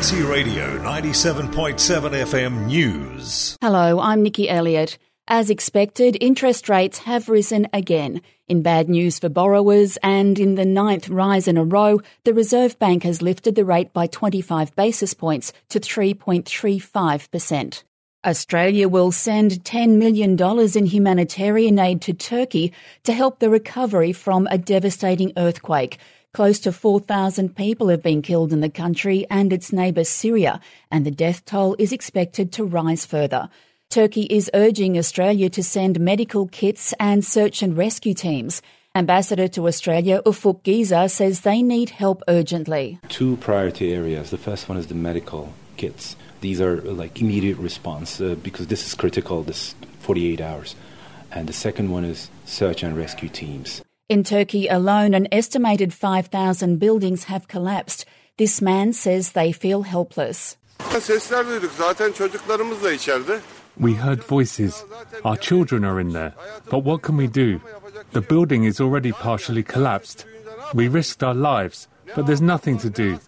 Casey Radio 97.7 FM News. Hello, I'm Nikki Elliott. As expected, interest rates have risen again. In bad news for borrowers and in the ninth rise in a row, the Reserve Bank has lifted the rate by 25 basis points to 3.35%. Australia will send $10 million in humanitarian aid to Turkey to help the recovery from a devastating earthquake. Close to 4,000 people have been killed in the country and its neighbour Syria, and the death toll is expected to rise further. Turkey is urging Australia to send medical kits and search and rescue teams. Ambassador to Australia Ufuk Giza says they need help urgently. Two priority areas. The first one is the medical kits. These are like immediate response uh, because this is critical, this 48 hours. And the second one is search and rescue teams. In Turkey alone, an estimated 5,000 buildings have collapsed. This man says they feel helpless. We heard voices. Our children are in there. But what can we do? The building is already partially collapsed. We risked our lives, but there's nothing to do.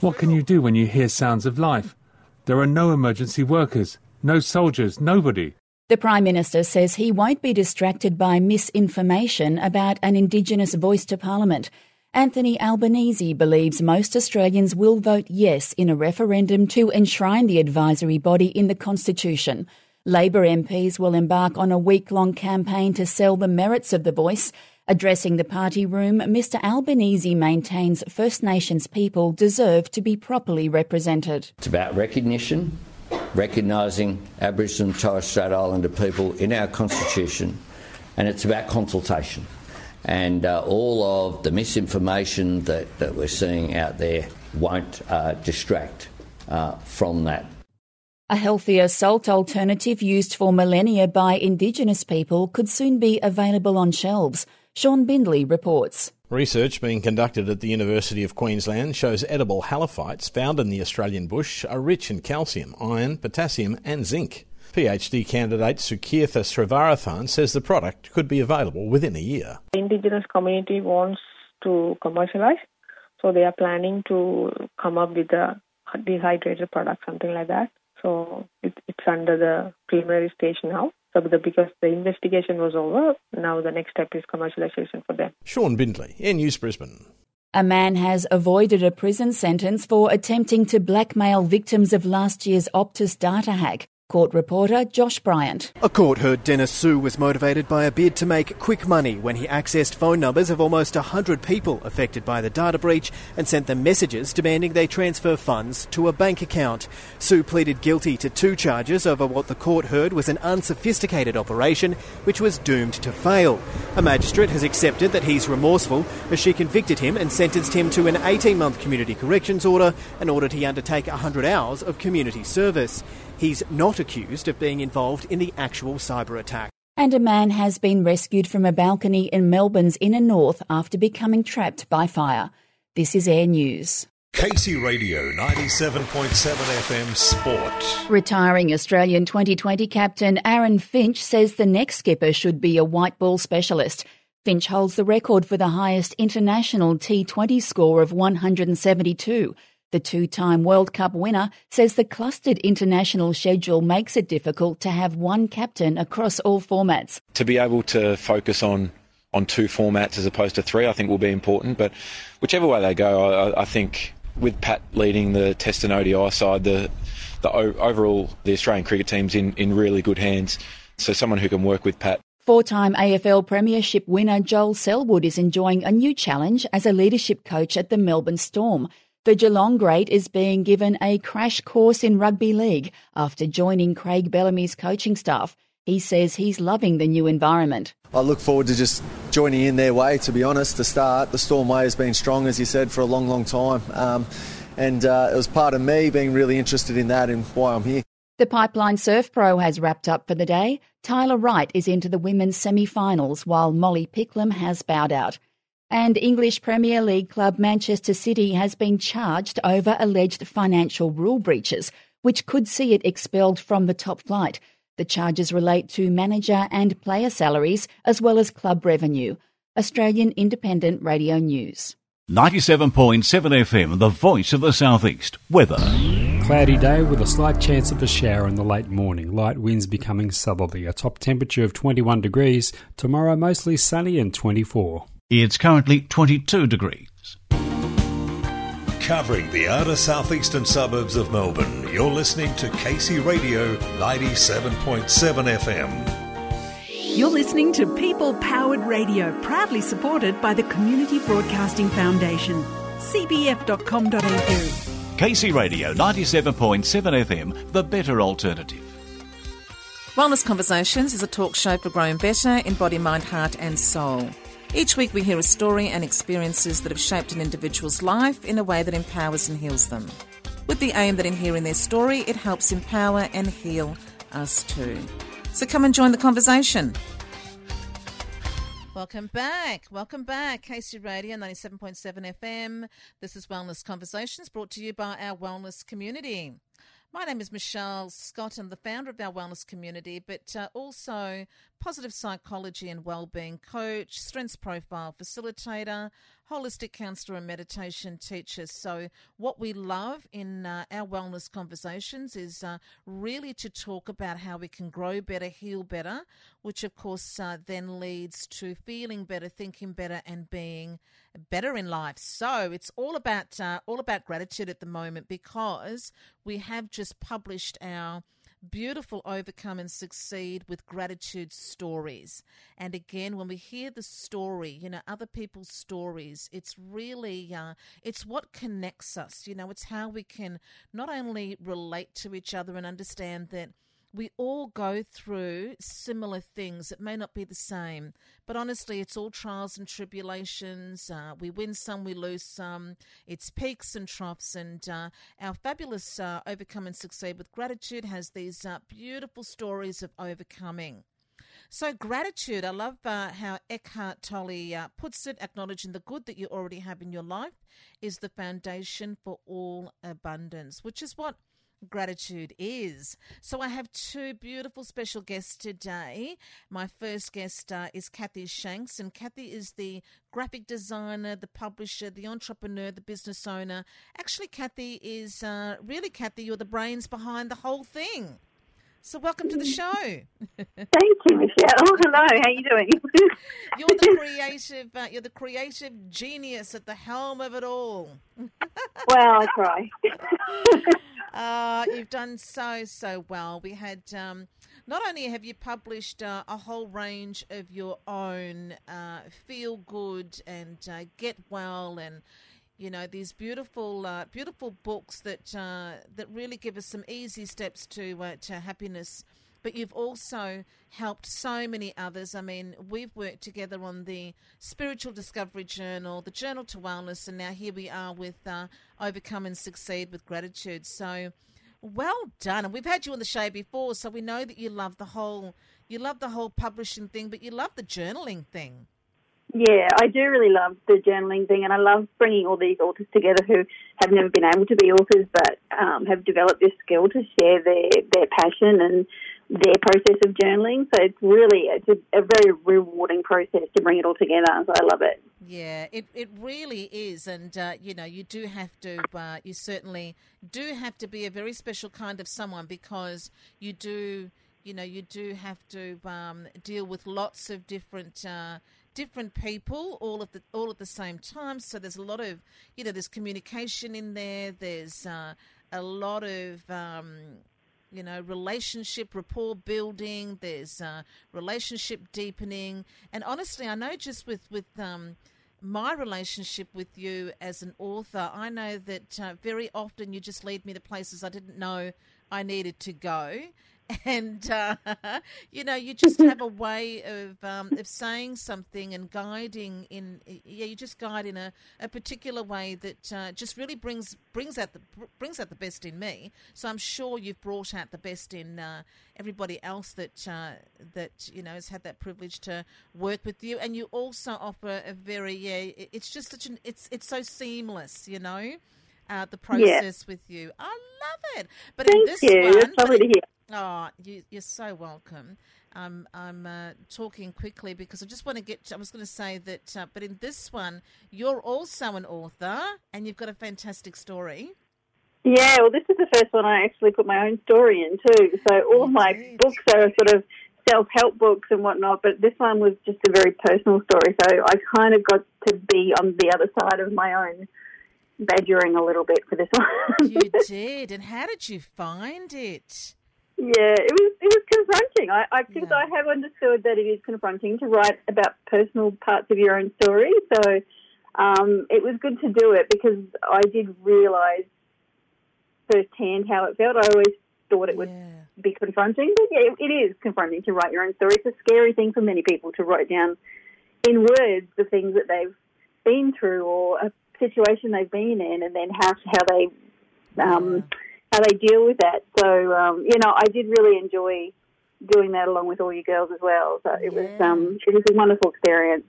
What can you do when you hear sounds of life? There are no emergency workers, no soldiers, nobody. The Prime Minister says he won't be distracted by misinformation about an Indigenous voice to Parliament. Anthony Albanese believes most Australians will vote yes in a referendum to enshrine the advisory body in the Constitution. Labor MPs will embark on a week long campaign to sell the merits of the voice. Addressing the party room, Mr Albanese maintains First Nations people deserve to be properly represented. It's about recognition, recognising Aboriginal and Torres Strait Islander people in our Constitution, and it's about consultation. And uh, all of the misinformation that, that we're seeing out there won't uh, distract uh, from that. A healthier salt alternative used for millennia by Indigenous people could soon be available on shelves. Sean Bindley reports. Research being conducted at the University of Queensland shows edible halophytes found in the Australian bush are rich in calcium, iron, potassium, and zinc. PhD candidate Sukirtha Srivarathan says the product could be available within a year. The Indigenous community wants to commercialize, so they are planning to come up with a dehydrated product, something like that. So it, it's under the preliminary stage now. So the, because the investigation was over, now the next step is commercialization for them. Sean Bindley, Air News Brisbane. A man has avoided a prison sentence for attempting to blackmail victims of last year's Optus data hack. Court reporter Josh Bryant. A court heard Dennis Su was motivated by a bid to make quick money when he accessed phone numbers of almost 100 people affected by the data breach and sent them messages demanding they transfer funds to a bank account. Su pleaded guilty to two charges over what the court heard was an unsophisticated operation which was doomed to fail. A magistrate has accepted that he's remorseful as she convicted him and sentenced him to an 18 month community corrections order and ordered he undertake 100 hours of community service. He's not accused of being involved in the actual cyber attack. And a man has been rescued from a balcony in Melbourne's inner north after becoming trapped by fire. This is Air News. Casey Radio 97.7 FM Sport. Retiring Australian 2020 captain Aaron Finch says the next skipper should be a white ball specialist. Finch holds the record for the highest international T20 score of 172. The two time World Cup winner says the clustered international schedule makes it difficult to have one captain across all formats. To be able to focus on on two formats as opposed to three, I think will be important. But whichever way they go, I, I think with Pat leading the Test and ODI side, the the overall the Australian cricket team's in, in really good hands. So someone who can work with Pat Four time AFL Premiership winner Joel Selwood is enjoying a new challenge as a leadership coach at the Melbourne Storm. The Geelong great is being given a crash course in rugby league after joining Craig Bellamy's coaching staff. He says he's loving the new environment. I look forward to just joining in their way, to be honest, to start. The Storm way has been strong, as you said, for a long, long time. Um, and uh, it was part of me being really interested in that and why I'm here. The Pipeline Surf Pro has wrapped up for the day. Tyler Wright is into the women's semi finals, while Molly Picklum has bowed out. And English Premier League club Manchester City has been charged over alleged financial rule breaches, which could see it expelled from the top flight. The charges relate to manager and player salaries as well as club revenue. Australian Independent Radio News. 97.7 FM, the voice of the southeast. Weather. Cloudy day with a slight chance of a shower in the late morning. Light winds becoming southerly. A top temperature of 21 degrees. Tomorrow mostly sunny and 24. It's currently 22 degrees. Covering the outer southeastern suburbs of Melbourne, you're listening to Casey Radio 97.7 FM. You're listening to People Powered Radio, proudly supported by the Community Broadcasting Foundation. cbf.com.au. Casey Radio 97.7 FM, the better alternative. Wellness Conversations is a talk show for growing better in body, mind, heart, and soul. Each week we hear a story and experiences that have shaped an individual's life in a way that empowers and heals them. With the aim that in hearing their story, it helps empower and heal us too. So come and join the conversation. Welcome back. Welcome back. Casey Radio 97.7 FM. This is Wellness Conversations brought to you by our wellness community. My name is Michelle Scott. I'm the founder of our wellness community, but uh, also positive psychology and well-being coach, strengths profile facilitator, holistic counselor and meditation teacher. So what we love in uh, our wellness conversations is uh, really to talk about how we can grow better, heal better, which of course uh, then leads to feeling better, thinking better and being better in life. So it's all about uh, all about gratitude at the moment because we have just published our beautiful overcome and succeed with gratitude stories. And again, when we hear the story, you know, other people's stories, it's really, uh, it's what connects us. You know, it's how we can not only relate to each other and understand that we all go through similar things. It may not be the same, but honestly, it's all trials and tribulations. Uh, we win some, we lose some. It's peaks and troughs. And uh, our fabulous uh, Overcome and Succeed with Gratitude has these uh, beautiful stories of overcoming. So, gratitude, I love uh, how Eckhart Tolle uh, puts it, acknowledging the good that you already have in your life is the foundation for all abundance, which is what gratitude is. So I have two beautiful special guests today. My first guest uh, is Kathy Shanks, and Kathy is the graphic designer, the publisher, the entrepreneur, the business owner. Actually, Kathy is uh, really Kathy. You're the brains behind the whole thing. So welcome to the show. Thank you, Michelle. Hello, how are you doing? you're the creative. Uh, you're the creative genius at the helm of it all. well, I try. uh, you've done so so well. We had. Um, not only have you published uh, a whole range of your own uh, feel good and uh, get well and you know these beautiful uh, beautiful books that uh, that really give us some easy steps to uh, to happiness but you've also helped so many others. I mean, we've worked together on the Spiritual Discovery Journal, the Journal to Wellness, and now here we are with uh, Overcome and Succeed with Gratitude. So, well done. And we've had you on the show before, so we know that you love the whole you love the whole publishing thing, but you love the journaling thing. Yeah, I do really love the journaling thing, and I love bringing all these authors together who have never been able to be authors, but um, have developed this skill to share their their passion and their process of journaling. So it's really it's a, a, very rewarding process to bring it all together. So I love it. Yeah, it it really is, and uh, you know you do have to, uh, you certainly do have to be a very special kind of someone because you do. You know, you do have to um, deal with lots of different uh, different people all at the all at the same time. So there's a lot of you know there's communication in there. There's uh, a lot of um, you know relationship rapport building. There's uh, relationship deepening, and honestly, I know just with with um, my relationship with you as an author, I know that uh, very often you just lead me to places I didn't know I needed to go and uh, you know you just have a way of um, of saying something and guiding in yeah you just guide in a, a particular way that uh, just really brings brings out the brings out the best in me. So I'm sure you've brought out the best in uh, everybody else that uh, that you know has had that privilege to work with you. And you also offer a very yeah it's just such an it's it's so seamless you know uh, the process yeah. with you. I love it. But Thank in this you. one lovely to hear Oh, you, are so welcome. I'm I'm uh, talking quickly because I just want to get. I was going to say that, uh, but in this one, you're also an author and you've got a fantastic story. Yeah, well, this is the first one I actually put my own story in too. So all of my books are sort of self-help books and whatnot, but this one was just a very personal story. So I kind of got to be on the other side of my own badgering a little bit for this one. you did, and how did you find it? Yeah, it was it was confronting. I, I because yeah. I have understood that it is confronting to write about personal parts of your own story. So um, it was good to do it because I did realise firsthand how it felt. I always thought it would yeah. be confronting, but yeah, it is confronting to write your own story. It's a scary thing for many people to write down in words the things that they've been through or a situation they've been in, and then how how they. Um, yeah how they deal with that. So um, you know, I did really enjoy doing that along with all you girls as well. So it yeah. was um, it was a wonderful experience.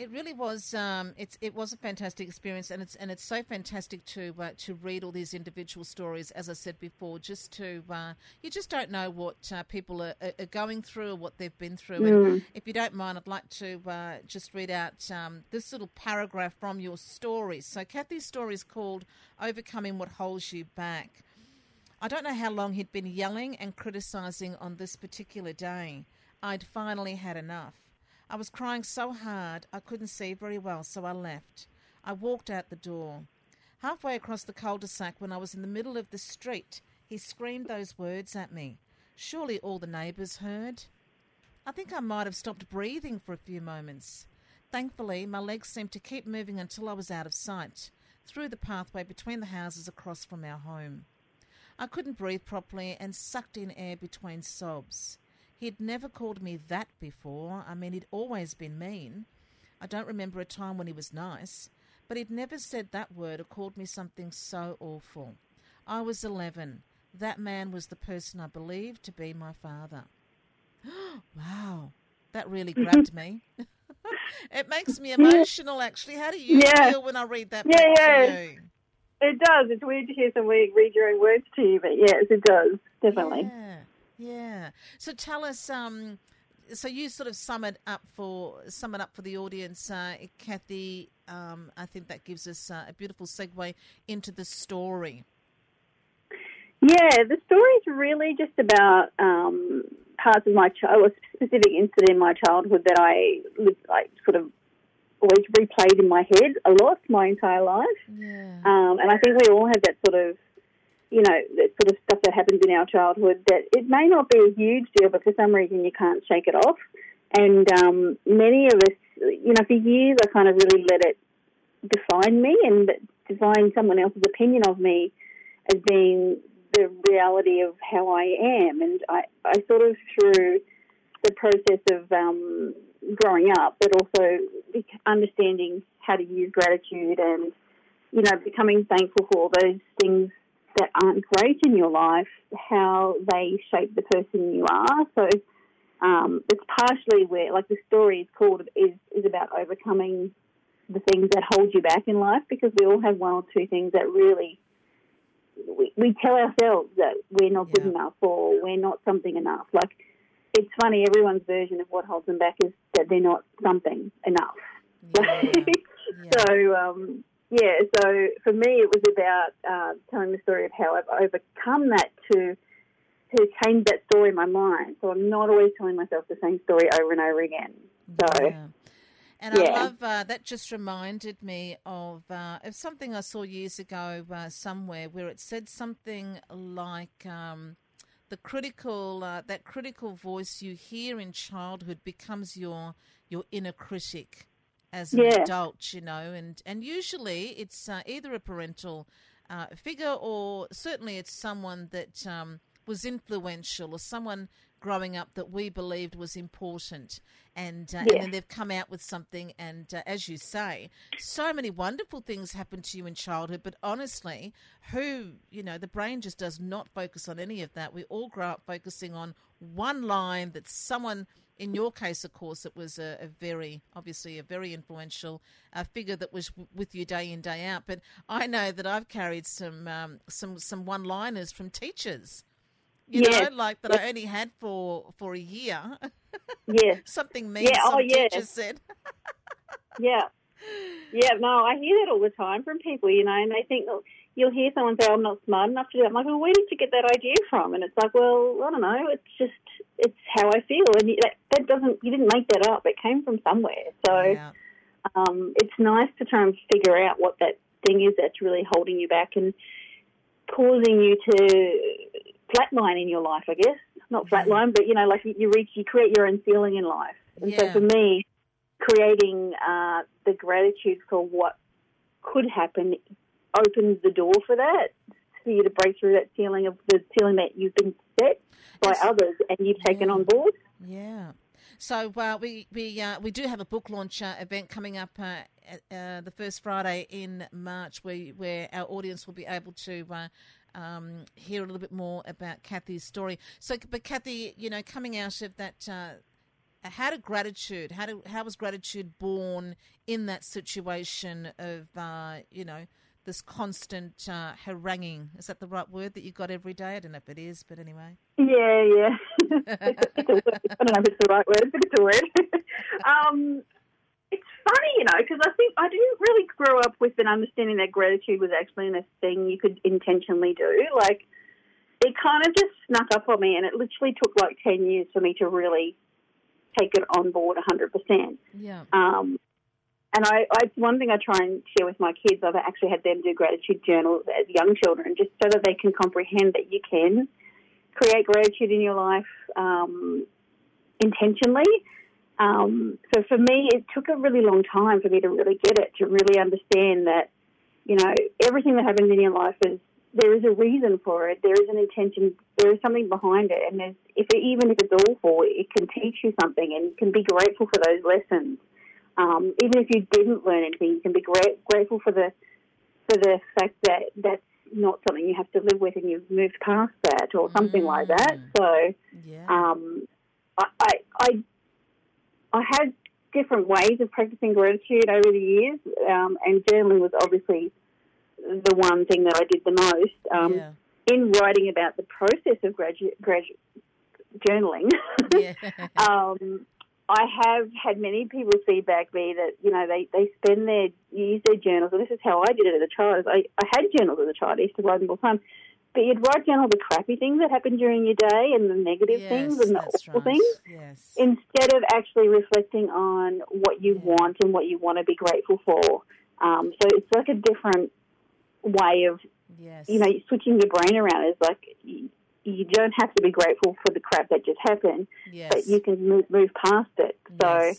It really was. Um, it's it was a fantastic experience, and it's and it's so fantastic to uh, to read all these individual stories. As I said before, just to uh, you just don't know what uh, people are, are, going through or what they've been through. Mm. And if you don't mind, I'd like to uh, just read out um, this little paragraph from your story. So Kathy's story is called "Overcoming What Holds You Back." I don't know how long he'd been yelling and criticising on this particular day. I'd finally had enough. I was crying so hard I couldn't see very well, so I left. I walked out the door. Halfway across the cul de sac, when I was in the middle of the street, he screamed those words at me. Surely all the neighbours heard. I think I might have stopped breathing for a few moments. Thankfully, my legs seemed to keep moving until I was out of sight, through the pathway between the houses across from our home. I couldn't breathe properly and sucked in air between sobs. He'd never called me that before. I mean, he'd always been mean. I don't remember a time when he was nice, but he'd never said that word or called me something so awful. I was 11. That man was the person I believed to be my father. wow, that really grabbed me. it makes me emotional, actually. How do you yeah. feel when I read that? Yeah, yeah. It does. It's weird to hear somebody read your own words to you, but yes, it does definitely. Yeah, yeah. So tell us. Um, so you sort of sum it up for sum it up for the audience, uh, Kathy. Um, I think that gives us uh, a beautiful segue into the story. Yeah, the story is really just about um, parts of my child, a specific incident in my childhood that I lived, like sort of always replayed in my head a lot my entire life. Yeah. Um, and I think we all have that sort of, you know, that sort of stuff that happens in our childhood that it may not be a huge deal, but for some reason you can't shake it off. And um, many of us, you know, for years I kind of really let it define me and define someone else's opinion of me as being the reality of how I am. And I, I sort of, through the process of um, growing up, but also understanding how to use gratitude and, you know, becoming thankful for all those things that aren't great in your life, how they shape the person you are. So um, it's partially where, like the story is called, is, is about overcoming the things that hold you back in life because we all have one or two things that really we, we tell ourselves that we're not yeah. good enough or we're not something enough. Like it's funny, everyone's version of what holds them back is that they're not something enough. Yeah. yeah. So, um, yeah, so for me, it was about uh, telling the story of how I've overcome that to to change that story in my mind. So I'm not always telling myself the same story over and over again. So. Yeah. And yeah. I love uh, that. Just reminded me of uh, of something I saw years ago uh, somewhere where it said something like, um, the critical uh, that critical voice you hear in childhood becomes your your inner critic as an yeah. adult, you know, and and usually it's uh, either a parental uh, figure or certainly it's someone that um, was influential or someone growing up that we believed was important. And, uh, yeah. and then they've come out with something. And uh, as you say, so many wonderful things happen to you in childhood. But honestly, who, you know, the brain just does not focus on any of that. We all grow up focusing on one line that someone in your case, of course, it was a, a very, obviously, a very influential uh, figure that was w- with you day in day out. But I know that I've carried some um, some some one liners from teachers You Yeah. know, like that I only had for for a year. Yeah. Something mean Yeah, some oh, yeah. teacher said. Yeah. Yeah, no, I hear that all the time from people, you know, and they think, oh, you'll hear someone say, I'm not smart enough to do that. I'm like, well, where did you get that idea from? And it's like, well, I don't know. It's just, it's how I feel. And that, that doesn't, you didn't make that up. It came from somewhere. So um, it's nice to try and figure out what that thing is that's really holding you back and causing you to flatline in your life, I guess. Not flatline, but, you know, like you, reach, you create your own ceiling in life. And so for me, creating uh, the gratitude for what could happen opens the door for that, for you to break through that ceiling of the ceiling that you've been set by others and you've taken on board. Yeah. So uh, we we uh, we do have a book launch uh, event coming up uh, uh, the first Friday in March, where where our audience will be able to. Um, hear a little bit more about Kathy's story. So, but Kathy, you know, coming out of that, uh, how did gratitude? How did how was gratitude born in that situation of, uh, you know, this constant uh, haranguing? Is that the right word that you got every day? I don't know if it is, but anyway. Yeah, yeah. I don't know if it's the right word, but it's a word. um, funny, you know, because I think I didn't really grow up with an understanding that gratitude was actually a thing you could intentionally do. Like, it kind of just snuck up on me, and it literally took like 10 years for me to really take it on board 100%. Yeah. Um, and I, I, one thing I try and share with my kids, I've actually had them do gratitude journals as young children, just so that they can comprehend that you can create gratitude in your life um, intentionally. Um, so for me, it took a really long time for me to really get it, to really understand that, you know, everything that happens in your life is there is a reason for it. There is an intention. There is something behind it, and there's, if it, even if it's awful, it can teach you something, and you can be grateful for those lessons. Um, even if you didn't learn anything, you can be great, grateful for the for the fact that that's not something you have to live with, and you've moved past that, or something like that. So, um, I, I, I I had different ways of practicing gratitude over the years, um, and journaling was obviously the one thing that I did the most. Um, In writing about the process of gradu- gradu- journaling, um, I have had many people feedback me that you know they, they spend their use their journals, and this is how I did it as a child. I, I had journals as a child. I used to write them all the time. But you'd write down all the crappy things that happened during your day and the negative things and the awful things instead of actually reflecting on what you want and what you want to be grateful for. Um, so it's like a different way of, yes. you know, switching your brain around. Is like you, you don't have to be grateful for the crap that just happened, but you can move, move past it. So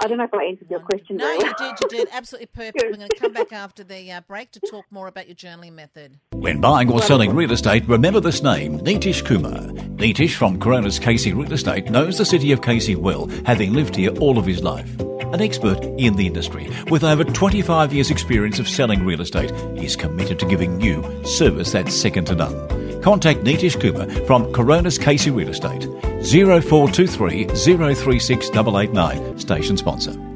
I don't know if I answered your question. No, very you did. You did. Absolutely perfect. We're going to come back after the uh, break to talk more about your journaling method. When buying or selling real estate, remember this name, Nitish Kumar. Nitish from Corona's Casey Real Estate knows the city of Casey well, having lived here all of his life. An expert in the industry with over 25 years' experience of selling real estate, he's committed to giving you service that's second to none. Contact Nitish Kumar from Corona's Casey Real Estate. 0423 036 889, station sponsor.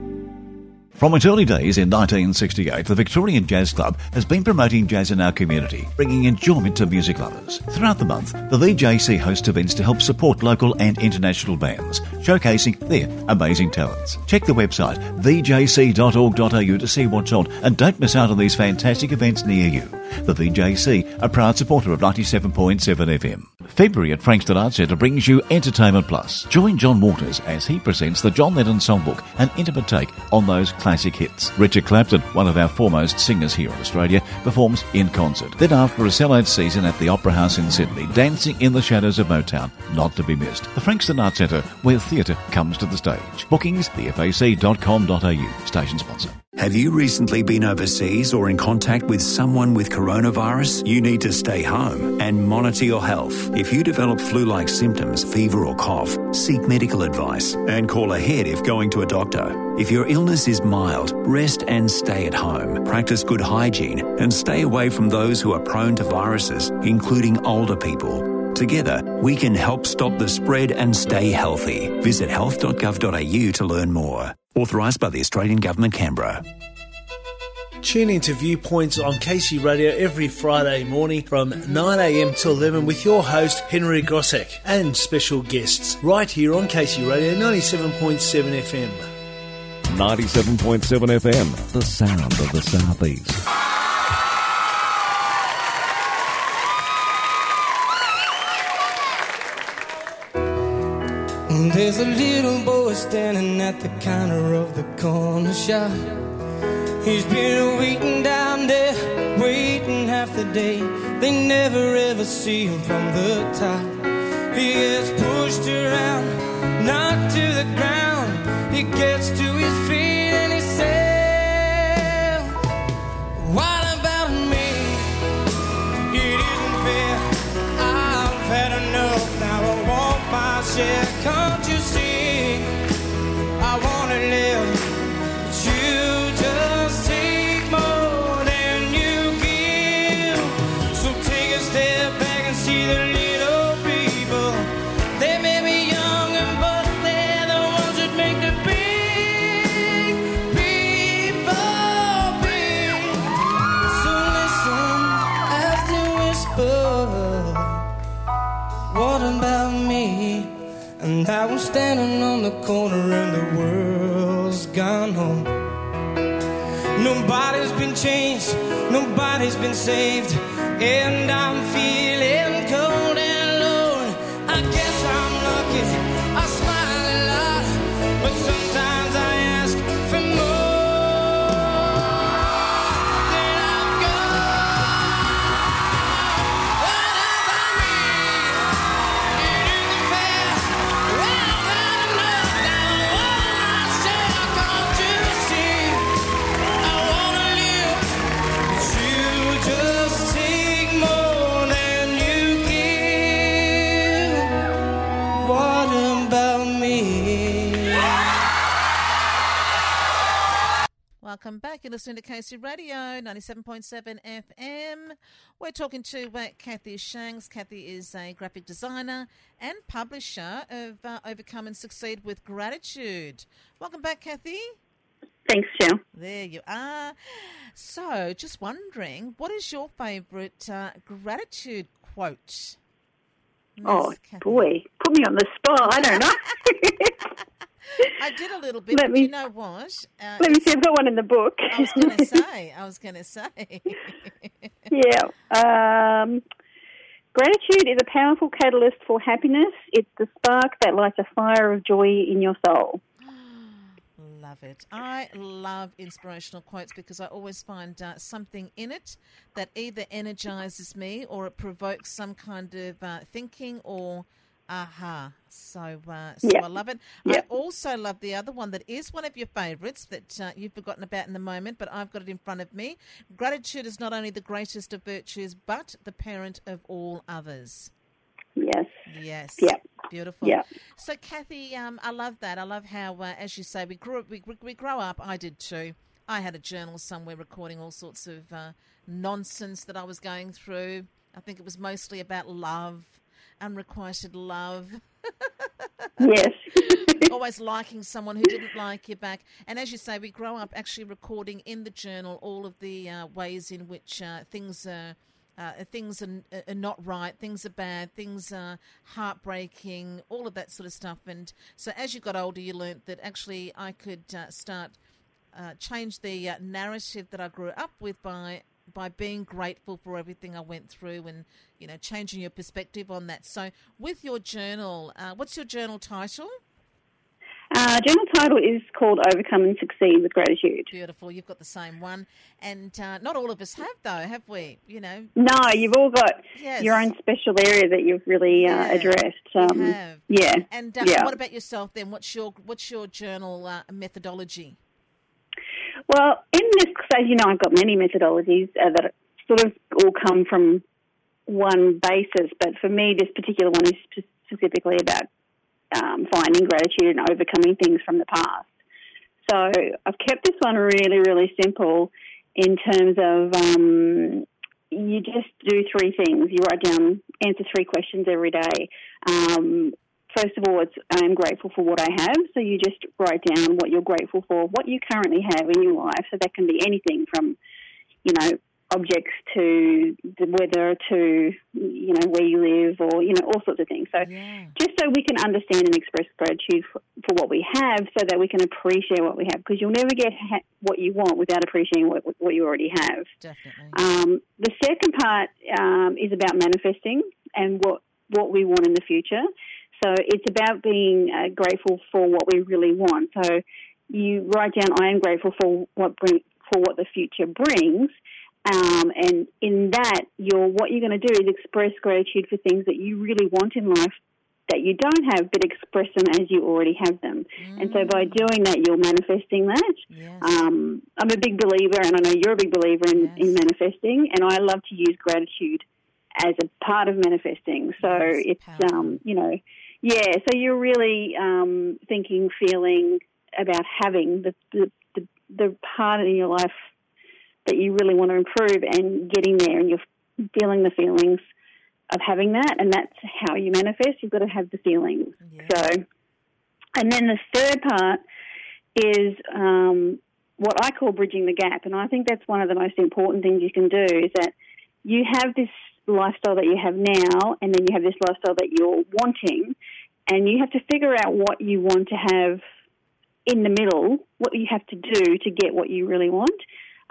From its early days in 1968, the Victorian Jazz Club has been promoting jazz in our community, bringing enjoyment to music lovers. Throughout the month, the VJC hosts events to help support local and international bands, showcasing their amazing talents. Check the website vjc.org.au to see what's on, and don't miss out on these fantastic events near you. The VJC, a proud supporter of 97.7 FM. February at Frankston Arts Centre brings you Entertainment Plus. Join John Waters as he presents the John Lennon Songbook, an intimate take on those classic hits. Richard Clapton, one of our foremost singers here in Australia, performs in concert. Then after a sellout season at the Opera House in Sydney, Dancing in the Shadows of Motown, not to be missed. The Frankston Arts Centre, where theatre comes to the stage. Bookings, thefac.com.au, station sponsor. Have you recently been overseas or in contact with someone with coronavirus? You need to stay home and monitor your health. If you develop flu like symptoms, fever, or cough, seek medical advice and call ahead if going to a doctor. If your illness is mild, rest and stay at home. Practice good hygiene and stay away from those who are prone to viruses, including older people. Together, we can help stop the spread and stay healthy. Visit health.gov.au to learn more. Authorised by the Australian Government, Canberra. Tune into Viewpoints on Casey Radio every Friday morning from 9am to 11 with your host Henry Grosek and special guests right here on Casey Radio 97.7 FM. 97.7 FM, the sound of the Southeast. There's a little boy standing at the counter of the corner shop. He's been waiting down there, waiting half the day. They never ever see him from the top. He gets pushed around, knocked to the ground. He gets to his feet and he says, What share. Can't you see? I wanna live. But you nobody's been saved, and I'm feeling Welcome back. You're listening to Casey Radio 97.7 FM. We're talking to uh, Kathy Shanks. Kathy is a graphic designer and publisher of uh, Overcome and Succeed with Gratitude. Welcome back, Kathy. Thanks, Jill. There you are. So, just wondering, what is your favourite uh, gratitude quote? Oh, Kathy? boy. Put me on the spot. I don't know. I did a little bit, Let but me- you know what? Uh, Let me see. I've got one in the book. I was going to say, I was going to say. yeah. Um, gratitude is a powerful catalyst for happiness. It's the spark that lights a fire of joy in your soul. Love it. I love inspirational quotes because I always find uh, something in it that either energizes me or it provokes some kind of uh, thinking or aha. So, uh, so Yeah. I love it. Yeah. I also love the other one that is one of your favorites that uh, you've forgotten about in the moment, but I've got it in front of me. Gratitude is not only the greatest of virtues, but the parent of all others. Yes. Yes. Yeah. Beautiful. Yeah. So, Kathy, um, I love that. I love how, uh, as you say, we grew up, we, we grow up. I did too. I had a journal somewhere recording all sorts of uh, nonsense that I was going through. I think it was mostly about love, unrequited love. Yes. Always liking someone who didn't like you back. And as you say, we grow up actually recording in the journal all of the uh, ways in which uh, things are. Uh, things are, are not right, things are bad, things are heartbreaking, all of that sort of stuff. And so, as you got older, you learnt that actually I could uh, start uh, change the uh, narrative that I grew up with by by being grateful for everything I went through, and you know, changing your perspective on that. So, with your journal, uh, what's your journal title? Uh, journal title is called Overcome and Succeed with Gratitude. Beautiful. You've got the same one, and uh, not all of us have, though, have we? You know, No, you've all got Yes. your own special area that you've really uh, Yeah, addressed. Um, have. Yeah. And uh, yeah. what about yourself then? What's your what's your journal uh, methodology? Well, in this, as you know, I've got many methodologies uh, that sort of all come from one basis, but for me, this particular one is specifically about um, finding gratitude and overcoming things from the past. So I've kept this one really, really simple in terms of um, you just do three things. You write down, answer three questions every day. Um, first of all, it's I am grateful for what I have. So you just write down what you're grateful for, what you currently have in your life. So that can be anything from you know, objects to the weather to you know where you live or you know all sorts of things so yeah. just so we can understand and express gratitude for, for, what we have so that we can appreciate what we have because you'll never get ha- what you want without appreciating what, what you already have definitely um, the second part um, is about manifesting and what what we want in the future so it's about being uh, grateful for what we really want so you write down I am grateful for what bring for what the future brings um, and in that, you're, what you're going to do is express gratitude for things that you really want in life that you don't have, but express them as you already have them. Mm. And so by doing that, you're manifesting that. Yes. Um, I'm a big believer, and I know you're a big believer in, yes. in manifesting, and I love to use gratitude as a part of manifesting. So yes, it's, um, you know, yeah, so you're really um, thinking, feeling about having the, the, the, the part in your life that you really want to improve and getting there and you're feeling the feelings of having that and that's how you manifest you've got to have the feelings yeah. so and then the third part is um, what i call bridging the gap and i think that's one of the most important things you can do is that you have this lifestyle that you have now and then you have this lifestyle that you're wanting and you have to figure out what you want to have in the middle what you have to do to get what you really want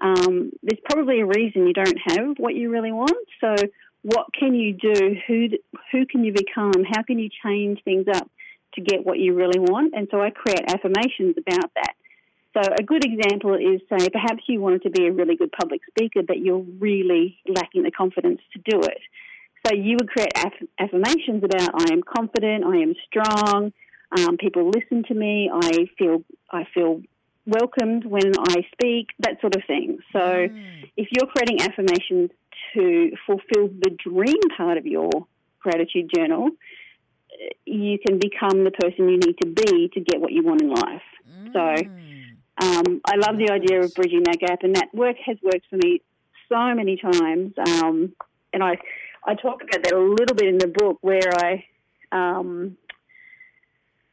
um, there's probably a reason you don't have what you really want. So, what can you do? Who who can you become? How can you change things up to get what you really want? And so, I create affirmations about that. So, a good example is say perhaps you wanted to be a really good public speaker, but you're really lacking the confidence to do it. So, you would create aff- affirmations about I am confident, I am strong. Um, people listen to me. I feel I feel welcomed when I speak, that sort of thing. So mm. if you're creating affirmations to fulfill the dream part of your gratitude journal, you can become the person you need to be to get what you want in life. Mm. So um, I love the idea of bridging that gap, and that work has worked for me so many times. Um, and I, I talk about that a little bit in the book where I um,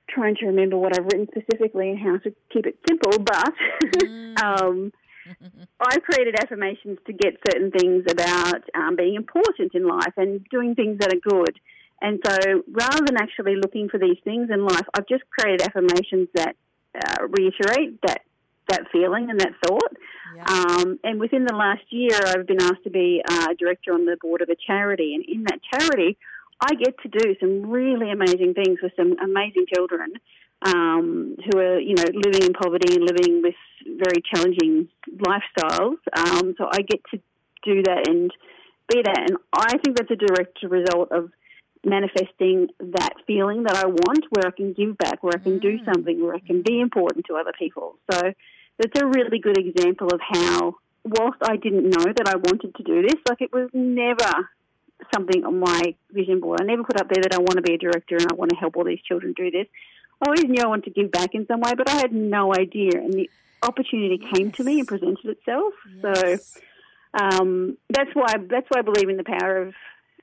trying to remember what I've written specifically and how to keep it simple, but um, I created affirmations to get certain things about um, being important in life and doing things that are good. And so rather than actually looking for these things in life, I've just created affirmations that uh, reiterate that that feeling and that thought. Yeah. Um, and within the last year, I've been asked to be a uh, director on the board of a charity. And in that charity, I get to do some really amazing things with some amazing children um, who are, you know, living in poverty and living with very challenging lifestyles. Um, so I get to do that and be that. And I think that's a direct result of manifesting that feeling that I want, where I can give back, where I can do Mm. something, where I can be important to other people. So that's a really good example of how, whilst I didn't know that I wanted to do this, like it was never something on my vision board. I never put up there that I want to be a director and I want to help all these children do this. I always knew I wanted to give back in some way, but I had no idea. And the opportunity came to me and presented itself. Yes. So um, that's why that's why I believe in the power of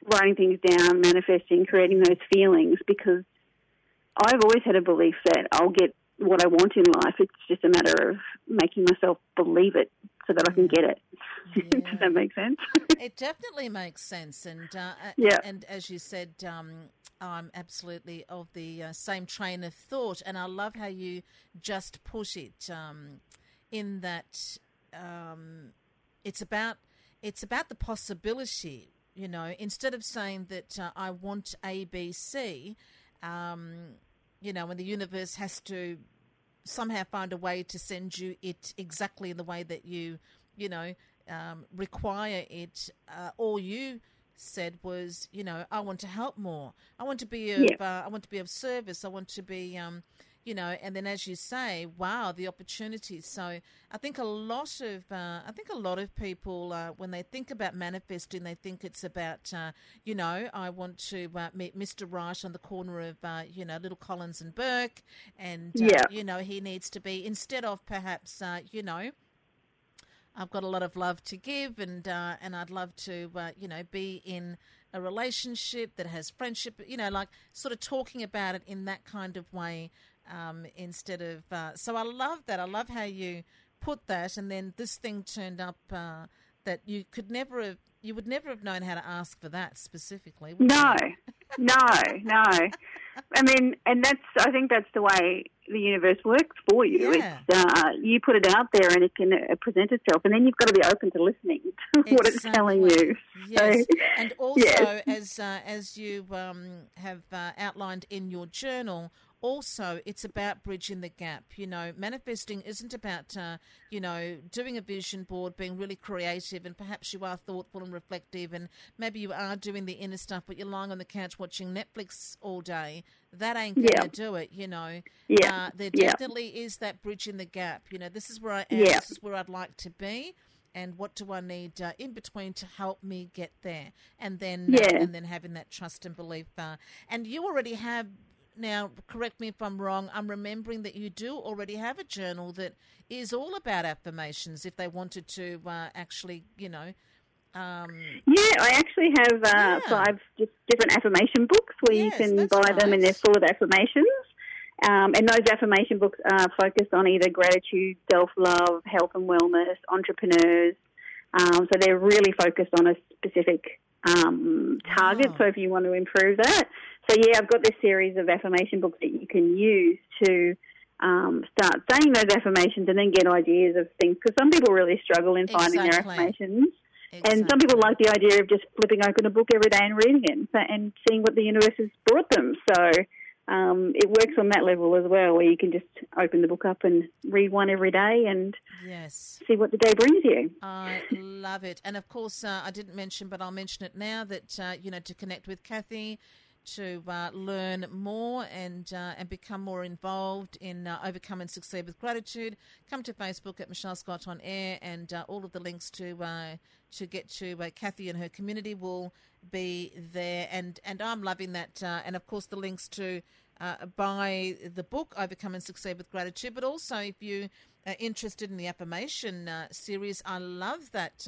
writing things down, manifesting, creating those feelings. Because I've always had a belief that I'll get what I want in life. It's just a matter of making myself believe it so that I can get it. Does that make sense? it definitely makes sense, and uh, Yeah. and as you said, um, I'm absolutely of the uh, same train of thought, and I love how you just put it um, in that um, it's about it's about the possibility. You know, instead of saying that uh, I want A, B, C, um, you know, and the universe has to somehow find a way to send you it exactly in the way that you, you know, um, require it. Uh, all you said was, you know, I want to help more. I want to be of, Yeah. uh, I want to be of service. I want to be, um, you know, and then as you say, wow, the opportunities. So I think a lot of, uh, I think a lot of people, uh, when they think about manifesting, they think it's about, uh, you know, I want to uh, meet Mr. Right on the corner of, uh, you know, Little Collins and Bourke, and uh, Yeah. you know, he needs to be instead of perhaps, uh, you know. I've got a lot of love to give, and uh, and I'd love to, uh, you know, be in a relationship that has friendship. You know, like sort of talking about it in that kind of way um, instead of. Uh, so I love that. I love how you put that, and then this thing turned up. Uh, that you could never have, you would never have known how to ask for that specifically. No, no, no. I mean, and that's I think that's the way the universe works for you. Yeah. It's uh, you put it out there, and it can uh, present itself, and then you've got to be open to listening to what it's telling you. Yes, So, and also yes. as uh, as you um, have uh, outlined in your journal, also it's about bridging the gap. You know, manifesting isn't about uh, you know doing a vision board, being really creative, and perhaps you are thoughtful and reflective, and maybe you are doing the inner stuff, but you're lying on the couch watching Netflix all day. That ain't gonna Yeah. do it. You know. Yeah. Uh, there Yeah. definitely is that bridging the gap. You know, this is where I am. Yeah. This is where I'd like to be and what do I need uh, in between to help me get there? And then, uh, Yeah. and then having that trust and belief. Uh, and you already have now. Correct me if I'm wrong. I'm remembering that you do already have a journal that is all about affirmations. If they wanted to uh, actually, you know. Um, Yeah, I actually have uh, five just different affirmation books where Yes, you can buy them, and they're full of affirmations. Um, and those affirmation books are focused on either gratitude, self love, health and wellness, entrepreneurs. Um, so they're really focused on a specific um, target. So if you want to improve that, so yeah, I've got this series of affirmation books that you can use to um, start saying those affirmations and then get ideas of things. Because some people really struggle in finding their Exactly. affirmations. And some people like the idea of just flipping open a book every day and reading it and seeing what the universe has brought them. So um, it works on that level as well, where you can just open the book up and read one every day and Yes. see what the day brings you. I love it. And of course, uh, I didn't mention, but I'll mention it now that, uh, you know, to connect with Kathy, to uh, learn more and uh, and become more involved in uh, overcome and succeed with gratitude, come to Facebook at Michelle Scott on Air, and uh, all of the links to uh, to get to uh, Kathy and her community will be there. And and I'm loving that. And of course, the links to buy the book Overcome and Succeed with Gratitude, but also if you are interested in the affirmation series, I love that,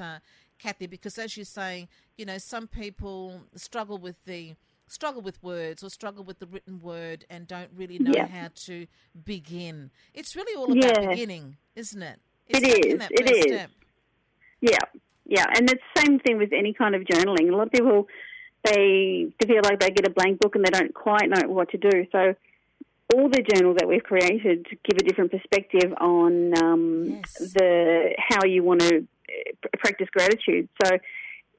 Kathy, because as you say, you know, some people struggle with the struggle with words or struggle with the written word and don't really know Yeah. how to begin. It's really all about Yeah. beginning, isn't it? It taking is. It is. step. Yeah, yeah, and it's the same thing with any kind of journaling. A lot of people they feel like they get a blank book and they don't quite know what to do. So all the journals that we've created give a different perspective on um, the how you want to uh, practice gratitude. So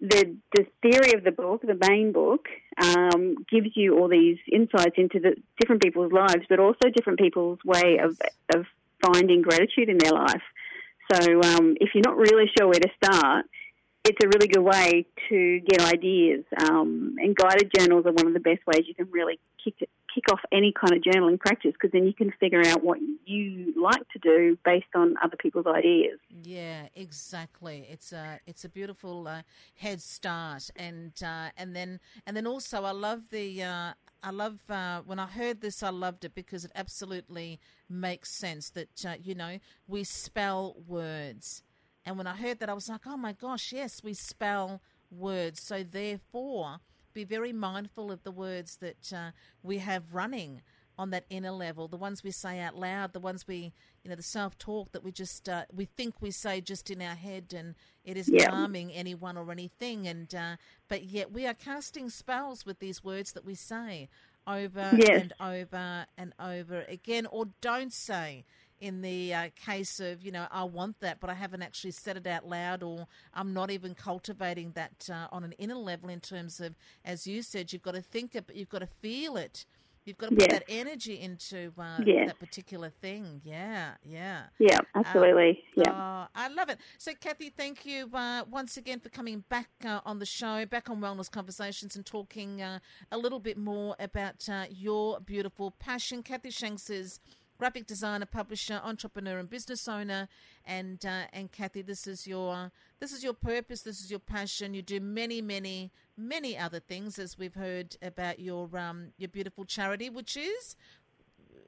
the the theory of the book, the main book, um, gives you all these insights into the different people's lives, but also different people's way of of finding gratitude in their life. So um, if you're not really sure where to start, it's a really good way to get ideas. Um, and guided journals are one of the best ways you can really kick it, kick off any kind of journaling practice because then you can figure out what you like to do based on other people's ideas. Yeah, exactly. It's a it's a beautiful uh, head start, and uh, and then and then also I love the uh, I love uh, when I heard this I loved it because it absolutely makes sense that uh, you know we spell words, and when I heard that I was like, oh my gosh, yes, we spell words. So therefore, be very mindful of the words that uh, we have running on that inner level, the ones we say out loud, the ones we, you know, the self-talk that we just uh, we think we say just in our head, and it isn't Yeah. harming anyone or anything, and uh, but yet we are casting spells with these words that we say over Yes. and over and over again, or don't say. In the uh, case of, you know, I want that, but I haven't actually said it out loud, or I'm not even cultivating that uh, on an inner level in terms of, as you said, you've got to think it, but you've got to feel it. You've got to put Yes. that energy into uh, Yes. that particular thing. Yeah, yeah. Yeah, absolutely. Uh, yeah. oh, I love it. So, Kathy, thank you uh, once again for coming back uh, on the show, back on Wellness Conversations, and talking uh, a little bit more about uh, your beautiful passion. Kathy Shanks is graphic designer, publisher, entrepreneur, and business owner. And uh, and Kathy, this is your this is your purpose. This is your passion. You do many, many, many other things, as we've heard about your um your beautiful charity, which is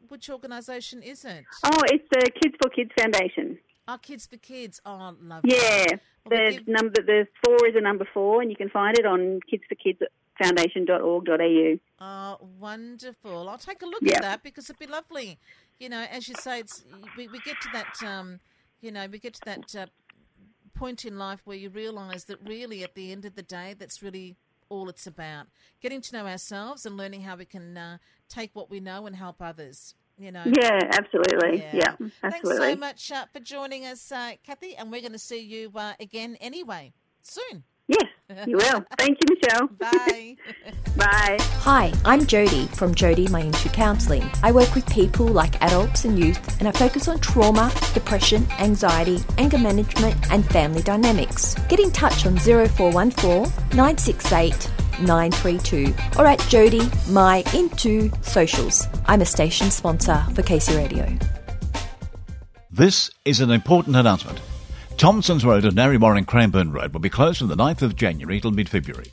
which organisation is it? Oh, it's the Kids for Kids Foundation. Oh, Kids for Kids. Oh, love Yeah, Well, the give- number the four is a number four, and you can find it on kidsforkidsfoundation.org.au. Oh, wonderful. I'll take a look Yeah. at that because it'd be lovely. You know, as you say, it's we, we get to that, um, you know, we get to that uh, point in life where you realise that really, at the end of the day, that's really all it's about. Getting to know ourselves and learning how we can uh, take what we know and help others. You know. Yeah, absolutely. Yeah, yeah Thanks so much uh, for joining us, uh, Kathy, and we're going to see you uh, again anyway soon. Yes, you will. Thank you, Michelle. Bye. Bye. Hi, I'm Jody from Jody My Into Counselling. I work with people like adults and youth, and I focus on trauma, depression, anxiety, anger management, and family dynamics. Get in touch on 0414 968 932 or at Jody My Into Socials. I'm a station sponsor for Casey Radio. This is an important announcement. Thompson's Road and Narre Warren and Cranbourne Road will be closed from the 9th of January till mid-February.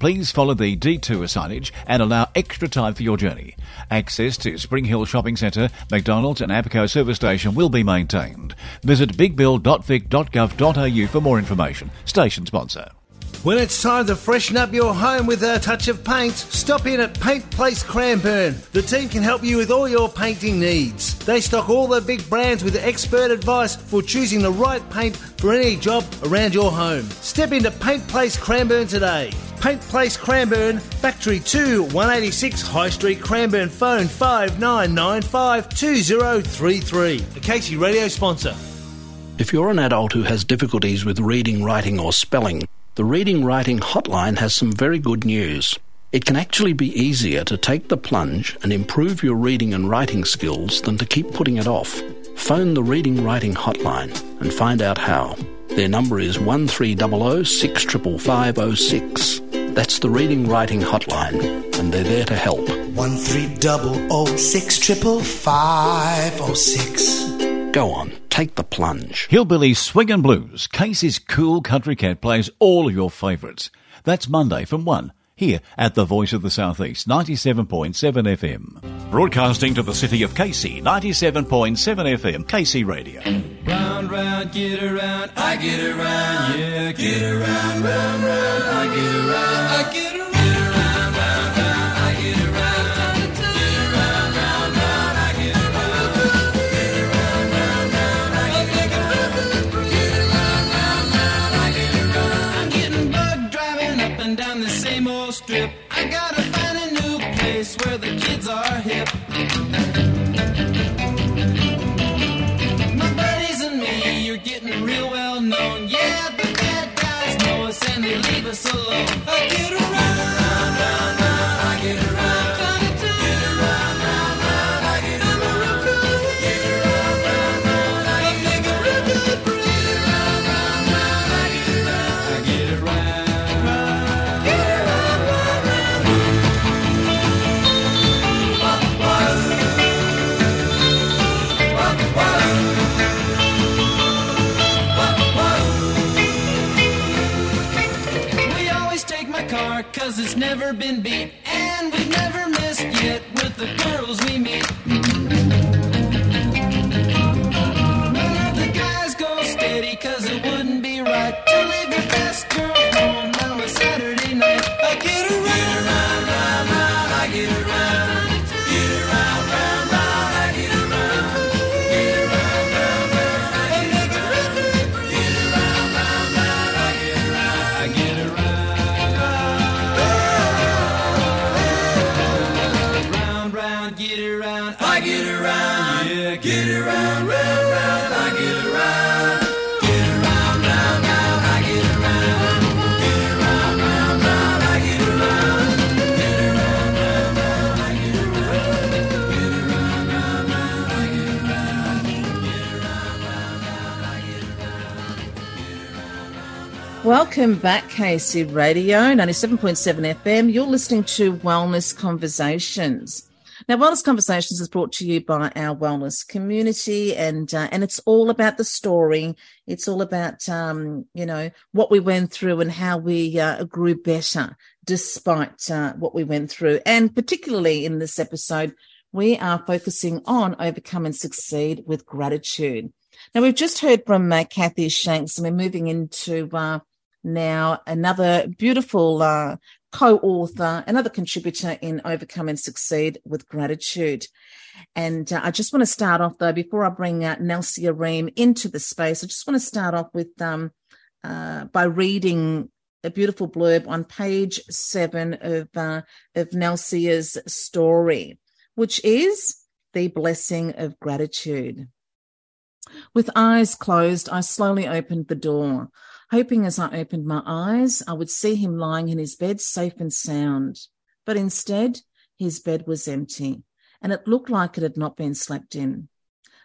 Please follow the detour signage and allow extra time for your journey. Access to Spring Hill Shopping Centre, McDonald's and APCO service station will be maintained. Visit bigbuild.vic.gov.au for more information. Station sponsor. When it's time to freshen up your home with a touch of paint, stop in at Paint Place Cranbourne. The team can help you with all your painting needs. They stock all the big brands with expert advice for choosing the right paint for any job around your home. Step into Paint Place Cranbourne today. Paint Place Cranbourne, Factory 2, 186 High Street, Cranbourne. Phone 5995 2033. A Casey Radio sponsor. If you're an adult who has difficulties with reading, writing, or spelling, the Reading Writing Hotline has some very good news. It can actually be easier to take the plunge and improve your reading and writing skills than to keep putting it off. Phone the Reading Writing Hotline and find out how. Their number is 1300 65506. That's the Reading Writing Hotline, and they're there to help. One three double oh six triple five oh six. Go on, take the plunge. Hillbilly Swing and Blues, Casey's cool country cat plays all of your favourites. That's Monday from 1, here at the Voice of the Southeast, 97.7 FM. Broadcasting to the city of Casey, 97.7 FM, Casey Radio. Round, round, get around, I get around, yeah, get around, round, round, I get around, I get around. They leave us alone. Never been beat And we've never Welcome back, Casey Radio, 97.7 FM. You're listening to Wellness Conversations. Now, Wellness Conversations is brought to you by our wellness community, and uh, and it's all about the story. It's all about um, you know what we went through and how we uh, grew better despite uh, what we went through. And particularly in this episode, we are focusing on overcome and succeed with gratitude. Now, we've just heard from uh, Kathy Shanks, and we're moving into uh, now another beautiful uh, co-author, another contributor in Overcome and Succeed with Gratitude. And uh, I just want to start off though, before I bring uh, Nelsia Ream into the space, I just want to start off with um, uh, by reading a beautiful blurb on page seven of uh, of Nelsia's story, which is the blessing of gratitude. With eyes closed, I slowly opened the door, hoping as I opened my eyes I would see him lying in his bed safe and sound. But instead, his bed was empty, and it looked like it had not been slept in.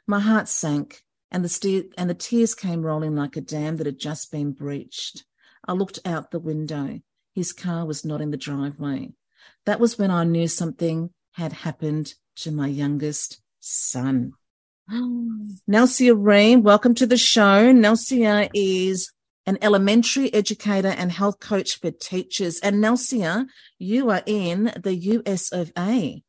My heart sank, and the, and the tears came rolling like a dam that had just been breached. I looked out the window. His car was not in the driveway. That was when I knew something had happened to my youngest son. Nelsia Ream, welcome to the show. Nelsia is an elementary educator and health coach for teachers. And Nelsia, you are in the US of A.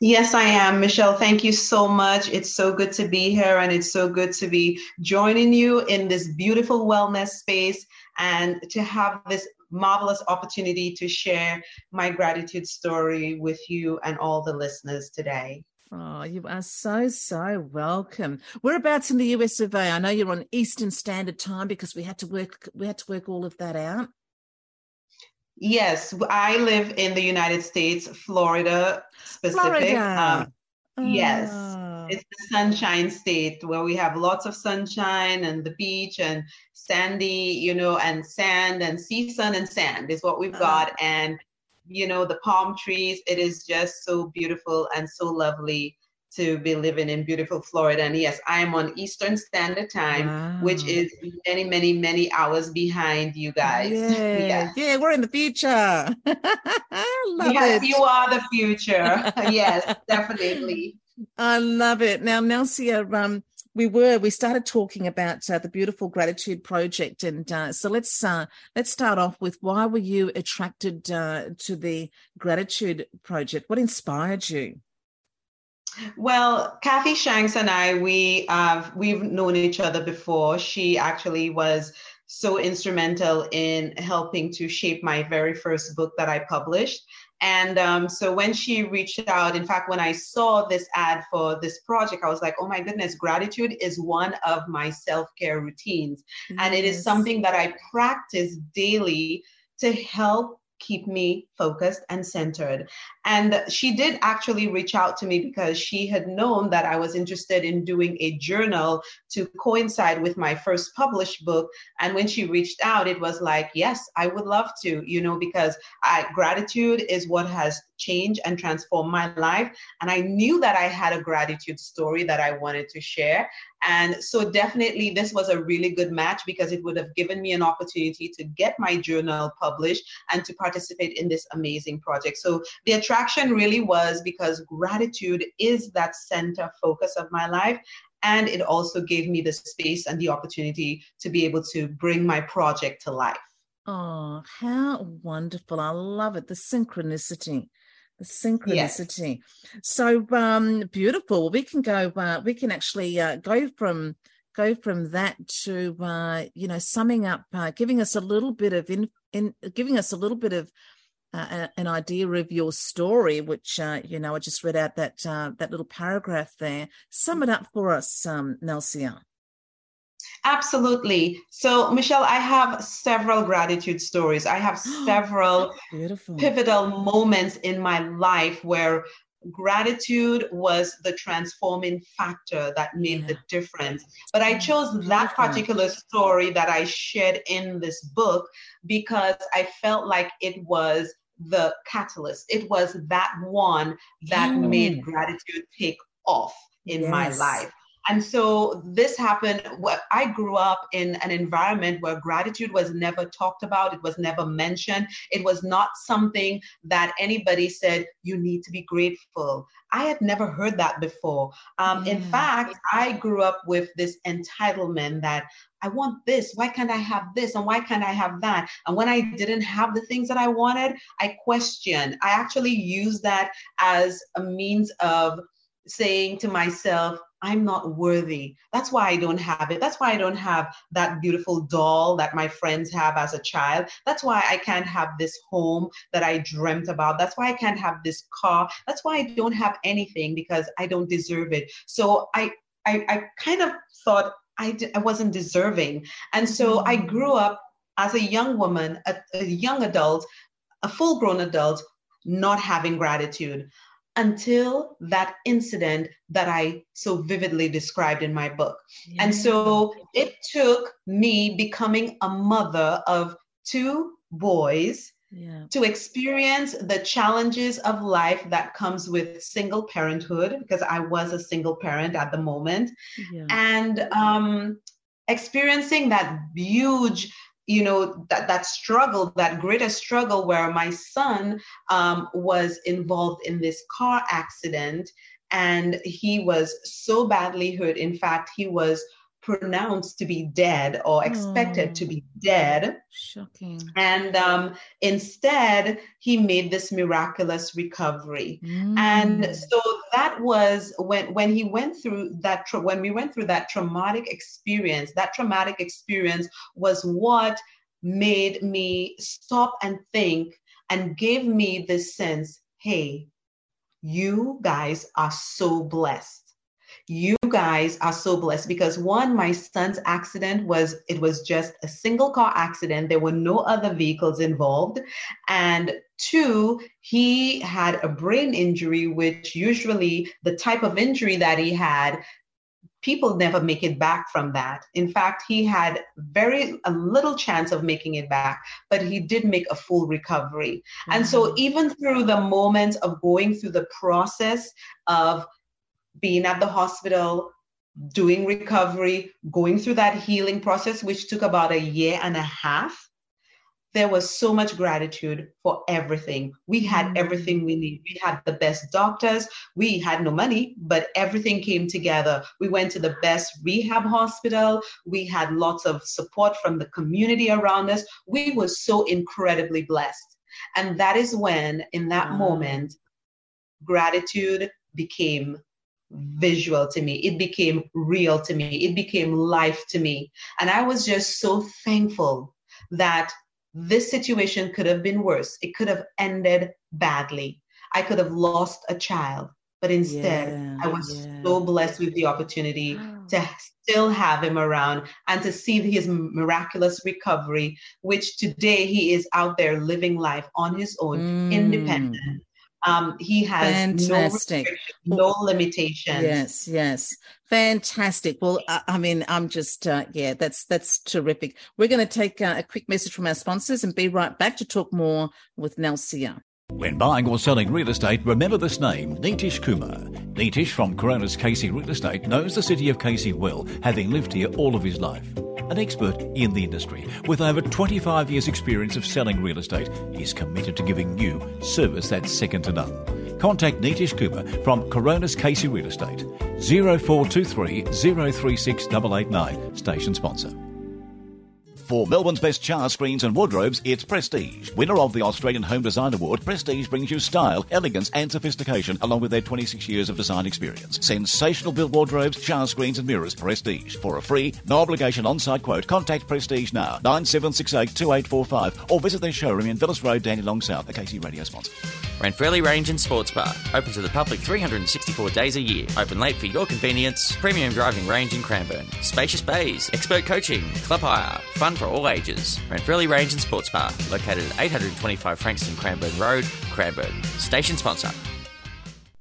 Yes, I am. Michelle, thank you so much. It's so good to be here and it's so good to be joining you in this beautiful wellness space and to have this marvelous opportunity to share my gratitude story with you and all the listeners today. Oh, you are so, so welcome. Whereabouts in the US of A? I know you're on Eastern Standard Time because we had to work we had to work all of that out. Yes, I live in the United States, Florida specific. Florida. Um, Yes, ah. it's the sunshine state where we have lots of sunshine and the beach and sandy, you know, and sand and sea, sun, and sand is what we've uh got. And, you know, the palm trees, it is just so beautiful and so lovely to be living in beautiful Florida. And yes, I am on Eastern Standard Time, wow. which is many, many, many hours behind you guys. Yeah, yeah, yeah we're in the future. love yes, it. you are the future. yes, definitely. I love it. Now, Nelsia, um, we were we started talking about uh, the beautiful gratitude project, and uh, so let's uh, let's start off with why were you attracted uh, to the gratitude project? What inspired you? Well, Kathy Shanks and I, we have we've known each other before. She actually was so instrumental in helping to shape my very first book that I published. And um, so when she reached out, in fact, when I saw this ad for this project, I was like, oh my goodness, gratitude is one of my self care routines. Yes. And it is something that I practice daily to help keep me focused and centered. And she did actually reach out to me because she had known that I was interested in doing a journal to coincide with my first published book. And when she reached out, it was like, yes, I would love to, you know, because I, gratitude is what has changed and transformed my life. And I knew that I had a gratitude story that I wanted to share. And so, definitely, this was a really good match because it would have given me an opportunity to get my journal published and to participate in this amazing project. So, the attraction really was because gratitude is that center focus of my life. And it also gave me the space and the opportunity to be able to bring my project to life. Oh, how wonderful. I love it. The synchronicity the synchronicity yes. so um beautiful we can go uh, we can actually uh, go from go from that to uh you know summing up uh, giving us a little bit of in, in giving us a little bit of uh, an idea of your story which uh, you know i just read out that uh, that little paragraph there sum it up for us um nelsia Absolutely. So, Michelle, I have several gratitude stories. I have several pivotal moments in my life where gratitude was the transforming factor that made yeah. the difference. But I chose that particular story that I shared in this book because I felt like it was the catalyst. It was that one that mm. made gratitude take off in yes. my life. And so this happened. I grew up in an environment where gratitude was never talked about, it was never mentioned. It was not something that anybody said, you need to be grateful. I had never heard that before. Um, yeah. In fact, I grew up with this entitlement that I want this. Why can't I have this? And why can't I have that? And when I didn't have the things that I wanted, I questioned. I actually used that as a means of saying to myself, I'm not worthy. That's why I don't have it. That's why I don't have that beautiful doll that my friends have as a child. That's why I can't have this home that I dreamt about. That's why I can't have this car. That's why I don't have anything because I don't deserve it. So I I, I kind of thought I, d- I wasn't deserving. And so I Mm. grew up as a young woman, a, a young adult, a full grown adult, not having gratitude until that incident that I so vividly described in my book. And so it took me becoming a mother of two boys Yeah. to experience the challenges of life that comes with single parenthood because I was a single parent at the moment Yeah. and um, experiencing that huge you know that that struggle that greater struggle where my son um, was involved in this car accident and he was so badly hurt in fact he was pronounced to be dead or expected to be dead Shocking. and um, instead he made this miraculous recovery and Mm. so that was when when he went through that tra- when we went through that traumatic experience that traumatic experience was what made me stop and think and gave me this sense hey you guys are so blessed you guys are so blessed because one my son's accident was it was just a single car accident. There were no other vehicles involved. And two he had a brain injury which usually the type of injury that he had people never make it back from that. In fact he had very a little chance of making it back but he did make a full recovery. And so mm-hmm. even through the moments of going through the process of being at the hospital, doing recovery, going through that healing process, which took about a year and a half, there was so much gratitude for everything. We had mm. everything we need. We had the best doctors. We had no money, but everything came together. We went to the best rehab hospital. We had lots of support from the community around us. We were so incredibly blessed. And that is when, in that mm. moment, gratitude became visual to me. It became real to me. It became life to me. And I was just so thankful that this situation could have been worse. It could have ended badly. I could have lost a child. But instead, Yeah, I was yeah. so blessed with the opportunity to still have him around and to see his miraculous recovery, which today he is out there living life on his own, mm. independent. Um, he has no Fantastic. restrictions, no limitations. Yes, yes, fantastic. Well, I, I mean, I'm just uh, yeah, that's that's terrific. We're going to take uh, a quick message from our sponsors and be right back to talk more with Nelsia. When buying or selling real estate, remember this name, Nitish Kumar. Nitish from Corona's Casey Real Estate knows the city of Casey well, having lived here all of his life. An expert in the industry, with over 25 years' experience of selling real estate, he's committed to giving you service that's second to none. Contact Nitish Kumar from Corona's Casey Real Estate, 0423 036 889, station sponsor. For Melbourne's best char screens and wardrobes, it's Prestige. Winner of the Australian Home Design Award, Prestige brings you style, elegance, and sophistication along with their 26 years of design experience. Sensational built wardrobes, char screens, and mirrors. Prestige. For a free, no obligation on site quote, contact Prestige now, 9768 2845, or visit their showroom in Villas Road, Dandenong South, a Casey radio sponsor. Ranfurlie Range and Sports Bar. Open to the public 364 days a year. Open late for your convenience. Premium driving range in Cranbourne. Spacious bays. Expert coaching. Club hire. Fun for all ages. Ranfurlie Range and Sports Bar. Located at 825 Frankston Cranbourne Road, Cranbourne. Station sponsor.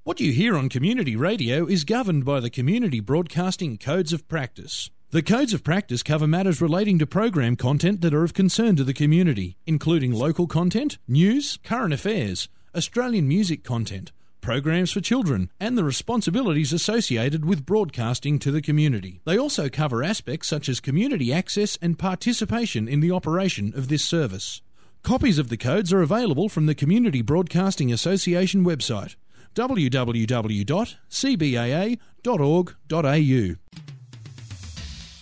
What you hear on community radio is governed by the Community Broadcasting Codes of Practice. The Codes of Practice cover matters relating to program content that are of concern to the community, including local content, news, current affairs, Australian music content, programs for children, and the responsibilities associated with broadcasting to the community. They also cover aspects such as community access and participation in the operation of this service. Copies of the codes are available from the Community Broadcasting Association website www.cbaa.org.au.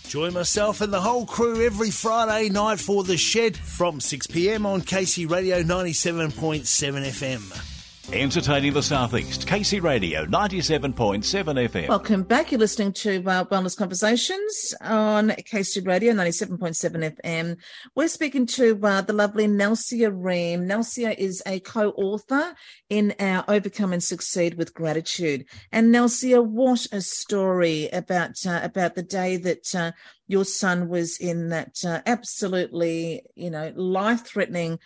Join myself and the whole crew every Friday night for The Shed from 6pm on Casey Radio 97.7 FM. Entertaining the Southeast, Casey Radio 97.7 FM. Welcome back. You're listening to uh, Wellness Conversations on Casey Radio 97.7 FM. We're speaking to uh, the lovely Nelsia Ream. Nelsia is a co-author in our Overcome and Succeed with Gratitude. And Nelsia, what a story about uh, about the day that uh, your son was in that uh, absolutely, you know, life-threatening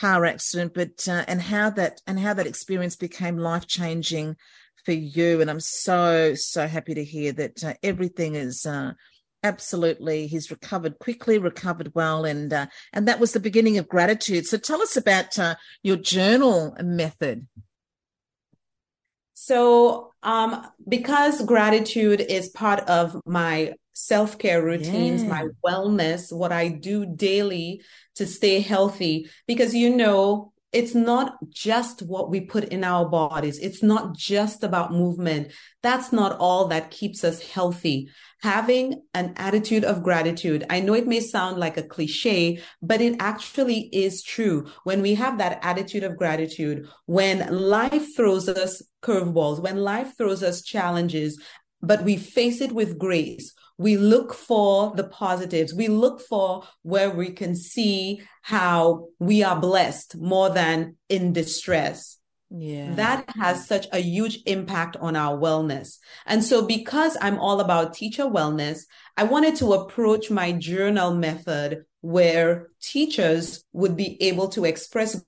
car accident, but uh, and how that and how that experience became life changing for you. And I'm so so happy to hear that uh, everything is uh, absolutely. He's recovered quickly, recovered well, and uh, and that was the beginning of gratitude. So tell us about uh, your journal method. So, um, because gratitude is part of my self care routines, yeah. my wellness, what I do daily to stay healthy, because you know, it's not just what we put in our bodies. It's not just about movement. That's not all that keeps us healthy. Having an attitude of gratitude. I know it may sound like a cliche, but it actually is true. When we have that attitude of gratitude, when life throws us curveballs, when life throws us challenges, but we face it with grace, we look for the positives. We look for where we can see how we are blessed more than in distress. Yeah. That has such a huge impact on our wellness. And so, because I'm all about teacher wellness, I wanted to approach my journal method where teachers would be able to express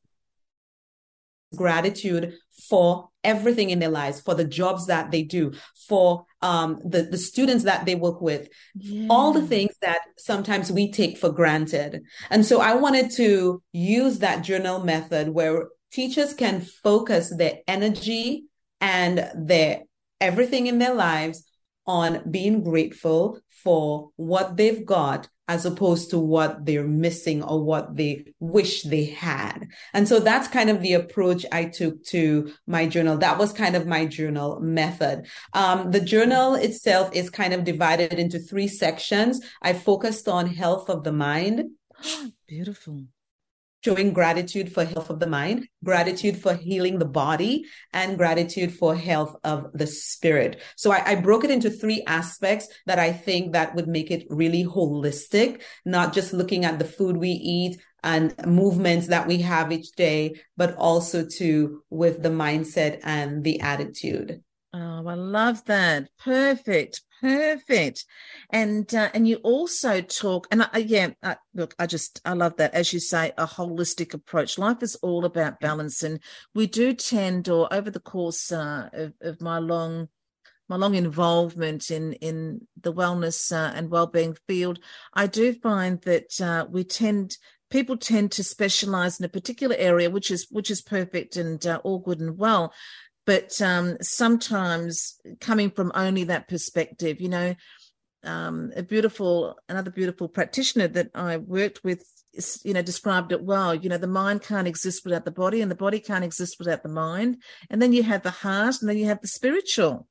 gratitude for everything in their lives, for the jobs that they do, for um, the, the students that they work with, yeah. all the things that sometimes we take for granted. And so I wanted to use that journal method where teachers can focus their energy and their everything in their lives on being grateful for what they've got as opposed to what they're missing or what they wish they had. And so that's kind of the approach I took to my journal. That was kind of my journal method. Um, the journal itself is kind of divided into three sections. I focused on health of the mind. Beautiful showing gratitude for health of the mind, gratitude for healing the body, and gratitude for health of the spirit. So I, I, broke it into three aspects that I think that would make it really holistic, not just looking at the food we eat and movements that we have each day, but also to with the mindset and the attitude. Oh, I love that. Perfect. Perfect. And uh, and you also talk, and I, yeah, I, look, I just I love that. As you say, a holistic approach. Life is all about balance, and we do tend, or over the course uh, of, of my long my long involvement in in the wellness uh, and well-being field, I do find that uh, we tend people tend to specialize in a particular area, which is which is perfect and uh, all good and well but um, sometimes coming from only that perspective, you know, um, a beautiful, another beautiful practitioner that I worked with, you know, described it well. You know, the mind can't exist without the body, and the body can't exist without the mind. And then you have the heart, and then you have the spiritual.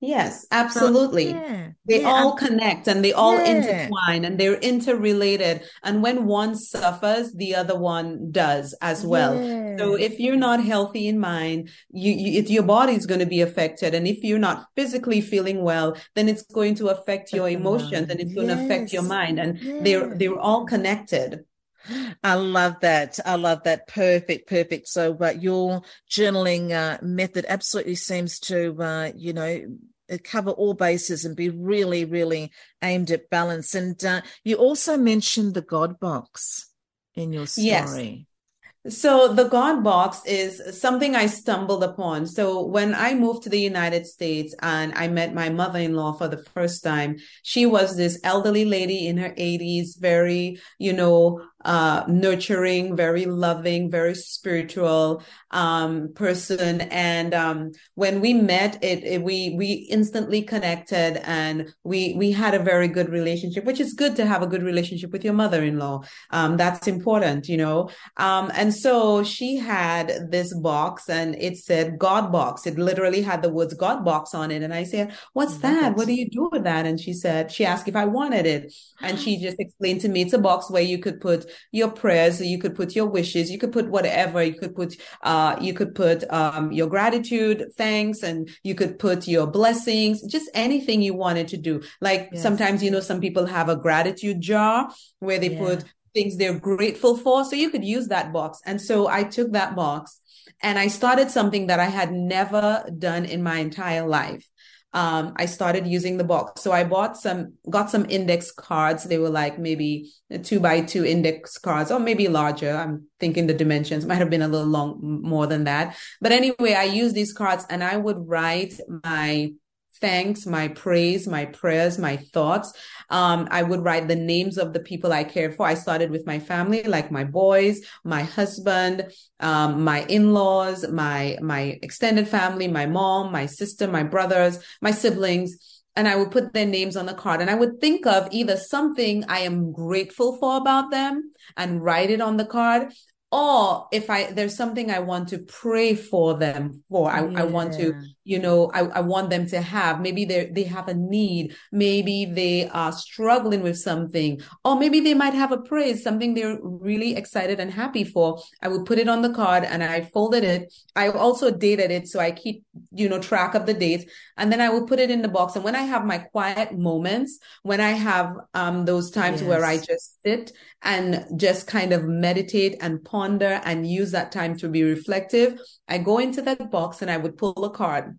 Yes, absolutely. So, yeah, they yeah, all connect and they all yeah. intertwine and they're interrelated. And when one suffers, the other one does as well. So if you're not healthy in mind, you, you your body is going to be affected. And if you're not physically feeling well, then it's going to affect your emotions and it's going yes. to affect your mind. And they're they're all connected. I love that. I love that. Perfect, perfect. So, uh, your journaling uh, method absolutely seems to, uh, you know, uh, cover all bases and be really, really aimed at balance. And uh, you also mentioned the God box in your story. Yes. So the God box is something I stumbled upon. So when I moved to the United States and I met my mother-in-law for the first time, she was this elderly lady in her 80s, very, you know, uh, nurturing, very loving, very spiritual um, person. And um, when we met, it, it, we we instantly connected, and we we had a very good relationship, which is good to have a good relationship with your mother-in-law. Um, that's important, you know. Um, and And so she had this box and it said God box. It literally had the words God box on it. And I said, What's that? What do you do with that? And she said, She asked if I wanted it. And she just explained to me it's a box where you could put your prayers, you could put your wishes, you could put whatever, you could put, uh, you could put, um, your gratitude, thanks, and you could put your blessings, just anything you wanted to do. Like yes. sometimes, you know, some people have a gratitude jar where they yeah. put things they're grateful for. So you could use that box. And so I took that box and I started something that I had never done in my entire life. Um, I started using the box. So I bought some, got some index cards. They were like maybe two by two index cards or maybe larger. I'm thinking the dimensions might have been a little long, more than that. But anyway, I used these cards and I would write my thanks, my praise, my prayers, my thoughts. Um, I would write the names of the people I care for. I started with my family, like my boys, my husband, um, my in-laws, my my extended family, my mom, my sister, my brothers, my siblings. And I would put their names on the card and I would think of either something I am grateful for about them and write it on the card or if I there's something I want to pray for them for, I, yeah. I want to, you know, I, I want them to have. Maybe they they have a need, maybe they are struggling with something, or maybe they might have a praise, something they're really excited and happy for. I would put it on the card and I folded it. I also dated it so I keep, you know, track of the dates, and then I will put it in the box. And when I have my quiet moments, when I have um those times yes. where I just sit and just kind of meditate and ponder and use that time to be reflective, I go into that box and I would pull a card.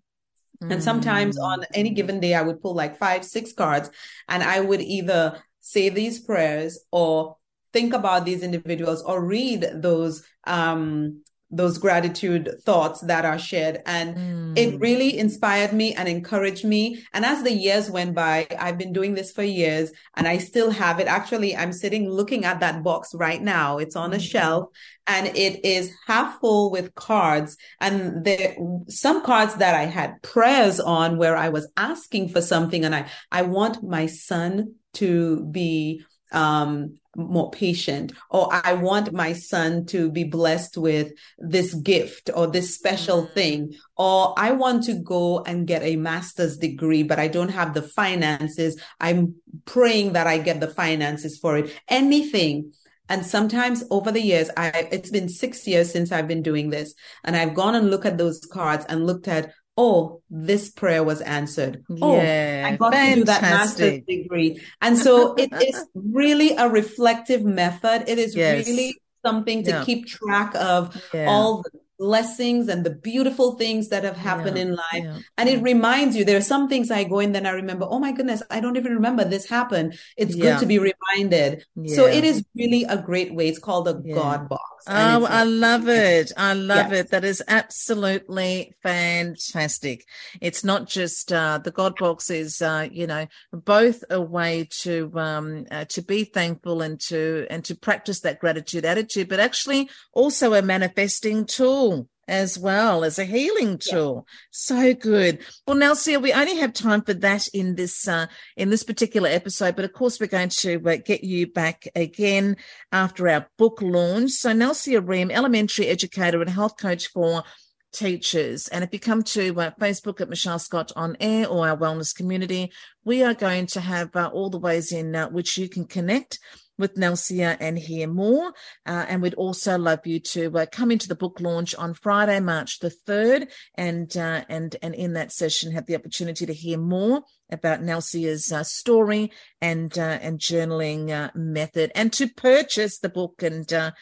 Mm. And sometimes on mm. any given day, I would pull like five, six cards, and I would either say these prayers or think about these individuals or read those um those gratitude thoughts that are shared. And mm. it really inspired me and encouraged me. And as the years went by, I've been doing this for years and I still have it. Actually, I'm sitting looking at that box right now. It's on a mm. shelf and it is half full with cards. And there, some cards that I had prayers on where I was asking for something and I, I want my son to be um, more patient. Or i want my son to be blessed with this gift or this special mm-hmm. thing. Or i want to go and get a master's degree but i don't have the finances. I'm praying that i get the finances for it. Anything. And sometimes over the years i it's been 6 years since i've been doing this. And i've gone and looked at those cards and looked at oh, this prayer was answered. Oh, yeah, I got fantastic. to do that master's degree. And so it is really a reflective method. It is yes. really something to yeah. keep track of yeah. all the blessings and the beautiful things that have happened yeah, in life. Yeah, and it reminds you, there are some things I go in, then I remember, oh my goodness, I don't even remember this happened. It's yeah. good to be reminded. So it is really a great way. It's called a God box. Oh, I love it. I love yes. it. That is absolutely fantastic. It's not just uh, the God box is, uh, you know, both a way to um, uh, to be thankful and to and to practice that gratitude attitude, but actually also a manifesting tool as well as a healing tool. Yeah. So good. Well, Nelsia, we only have time for that in this uh, in this particular episode, but of course we're going to uh, get you back again after our book launch. So, Nelsia Ream, elementary educator and health coach for teachers. And if you come to uh, Facebook at Michelle Scott on air or our wellness community, we are going to have uh, all the ways in uh, which you can connect with Nelsia and hear more. Uh, and we'd also love you to uh, come into the book launch on Friday, March the 3rd, and, uh, and, and in that session have the opportunity to hear more about Nelsia's uh, story and, uh, and journaling uh, method and to purchase the book and, and,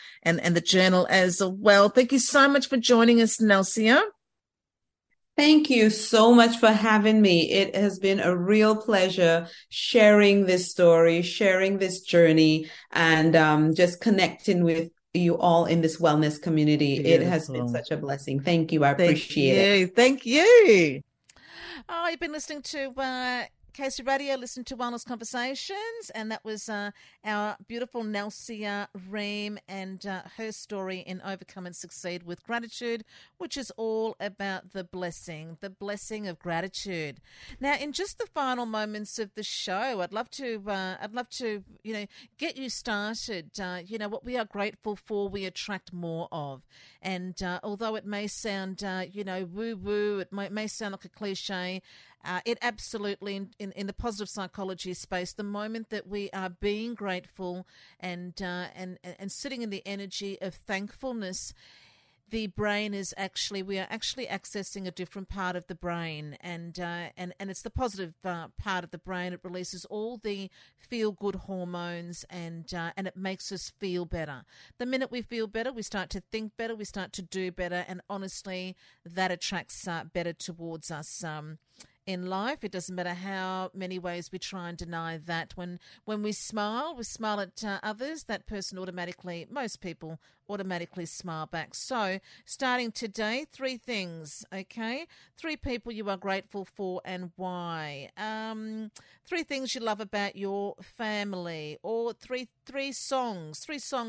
and the journal as well. Thank you so much for joining us, Nelsia. Thank you so much for having me. It has been a real pleasure sharing this story, sharing this journey, and um, just connecting with you all in this wellness community. Beautiful. It has been such a blessing. Thank you. I Thank appreciate you. it. Thank you. Oh, you've been listening to uh, Casey Radio, listen to Wellness Conversations, and that was uh, our beautiful Nelsia Ream and uh, her story in Overcome and Succeed with Gratitude, which is all about the blessing, the blessing of gratitude. Now, in just the final moments of the show, I'd love to, uh, I'd love to, you know, get you started. Uh, you know what we are grateful for, we attract more of, and uh, although it may sound, uh, you know, woo woo, it may, may sound like a cliche. Uh, it absolutely, in, in, in, the positive psychology space, the moment that we are being grateful and, uh, and, and sitting in the energy of thankfulness, the brain is actually we are actually accessing a different part of the brain. And uh, and and it's the positive uh, part of the brain. It releases all the feel good hormones and uh, and it makes us feel better. The minute we feel better we start to think better we start to do better. And honestly that attracts uh, better towards us. Um, in life. It doesn't matter how many ways we try and deny that. When when we smile, we smile at uh, others. That person automatically, most people automatically smile back. So, starting today, three things. Okay, three people you are grateful for and why. Um, three things you love about your family, or three three songs, three songs